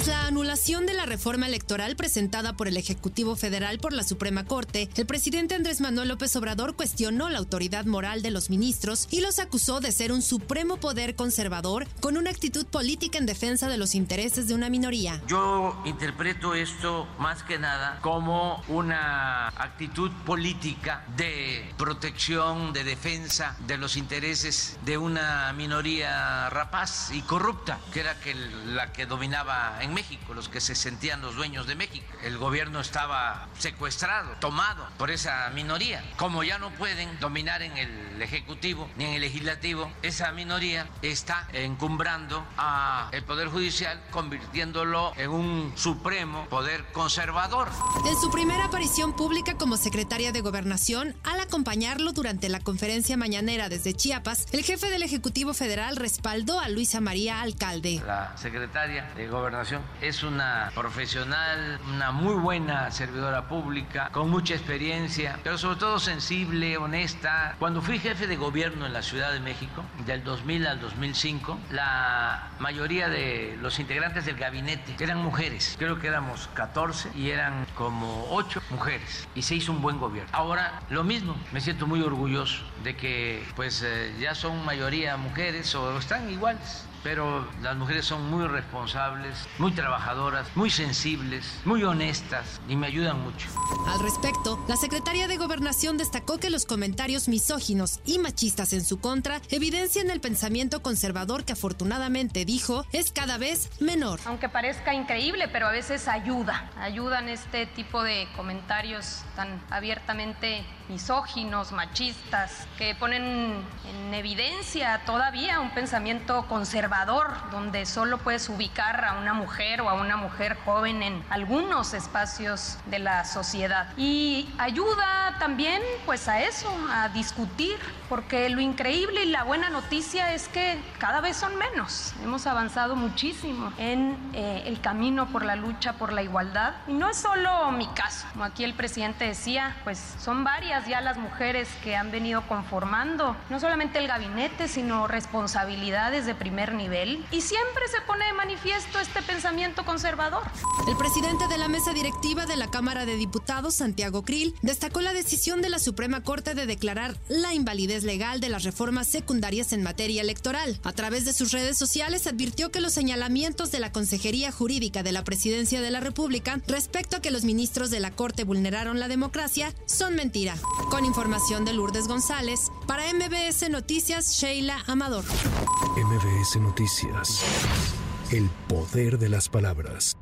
Tras la anulación de la reforma electoral presentada por el Ejecutivo Federal por la Suprema Corte, el presidente Andrés Manuel López Obrador cuestionó la autoridad moral de los ministros y los acusó de ser un supremo poder conservador con una actitud política en defensa de los intereses de una minoría. Yo interpreto esto más que nada como una actitud política de protección, de defensa de los intereses de una minoría rapaz y corrupta, que era la que dominaba en México, los que se sentían los dueños de México. El gobierno estaba secuestrado, tomado por esa minoría. Como ya no pueden dominar en el Ejecutivo ni en el Legislativo, esa minoría está encumbrando al Poder Judicial, convirtiéndolo en un supremo poder conservador. En su primera aparición pública como secretaria de Gobernación, al acompañarlo durante la conferencia mañanera desde Chiapas, el jefe del Ejecutivo Federal respaldó a Luisa María Alcalde. La secretaria de Gobernación es una profesional, una muy buena servidora pública, con mucha experiencia, pero sobre todo sensible, honesta. Cuando fui jefe de gobierno en la Ciudad de México, del 2000 al 2005, la mayoría de los integrantes del gabinete eran mujeres. Creo que éramos 14 y eran como 8 mujeres. Y se hizo un buen gobierno. Ahora, lo mismo. Me siento muy orgulloso de que pues eh, ya son mayoría mujeres o están iguales pero las mujeres son muy responsables, muy trabajadoras, muy sensibles, muy honestas y me ayudan mucho. Al respecto, la secretaria de Gobernación destacó que los comentarios misóginos y machistas en su contra evidencian el pensamiento conservador que afortunadamente dijo es cada vez menor. Aunque parezca increíble, pero a veces ayuda, ayudan este tipo de comentarios tan abiertamente misóginos, machistas, que ponen en evidencia todavía un pensamiento conservador donde solo puedes ubicar a una mujer o a una mujer joven en algunos espacios de la sociedad. Y ayuda también pues a eso, a discutir, porque lo increíble y la buena noticia es que cada vez son menos. Hemos avanzado muchísimo en eh, el camino por la lucha por la igualdad. Y no es solo mi caso, como aquí el presidente decía, pues son varias ya las mujeres que han venido conformando no solamente el gabinete, sino responsabilidades de primer nivel y siempre se pone de manifiesto este pensamiento conservador. El presidente de la mesa directiva de la Cámara de Diputados, Santiago Krill, destacó la decisión de la Suprema Corte de declarar la invalidez legal de las reformas secundarias en materia electoral. A través de sus redes sociales advirtió que los señalamientos de la Consejería Jurídica de la Presidencia de la República respecto a que los ministros de la Corte vulneraron la democracia son mentira. Con información de Lourdes González, para MBS Noticias, Sheila Amador. MBS Noticias. El poder de las palabras.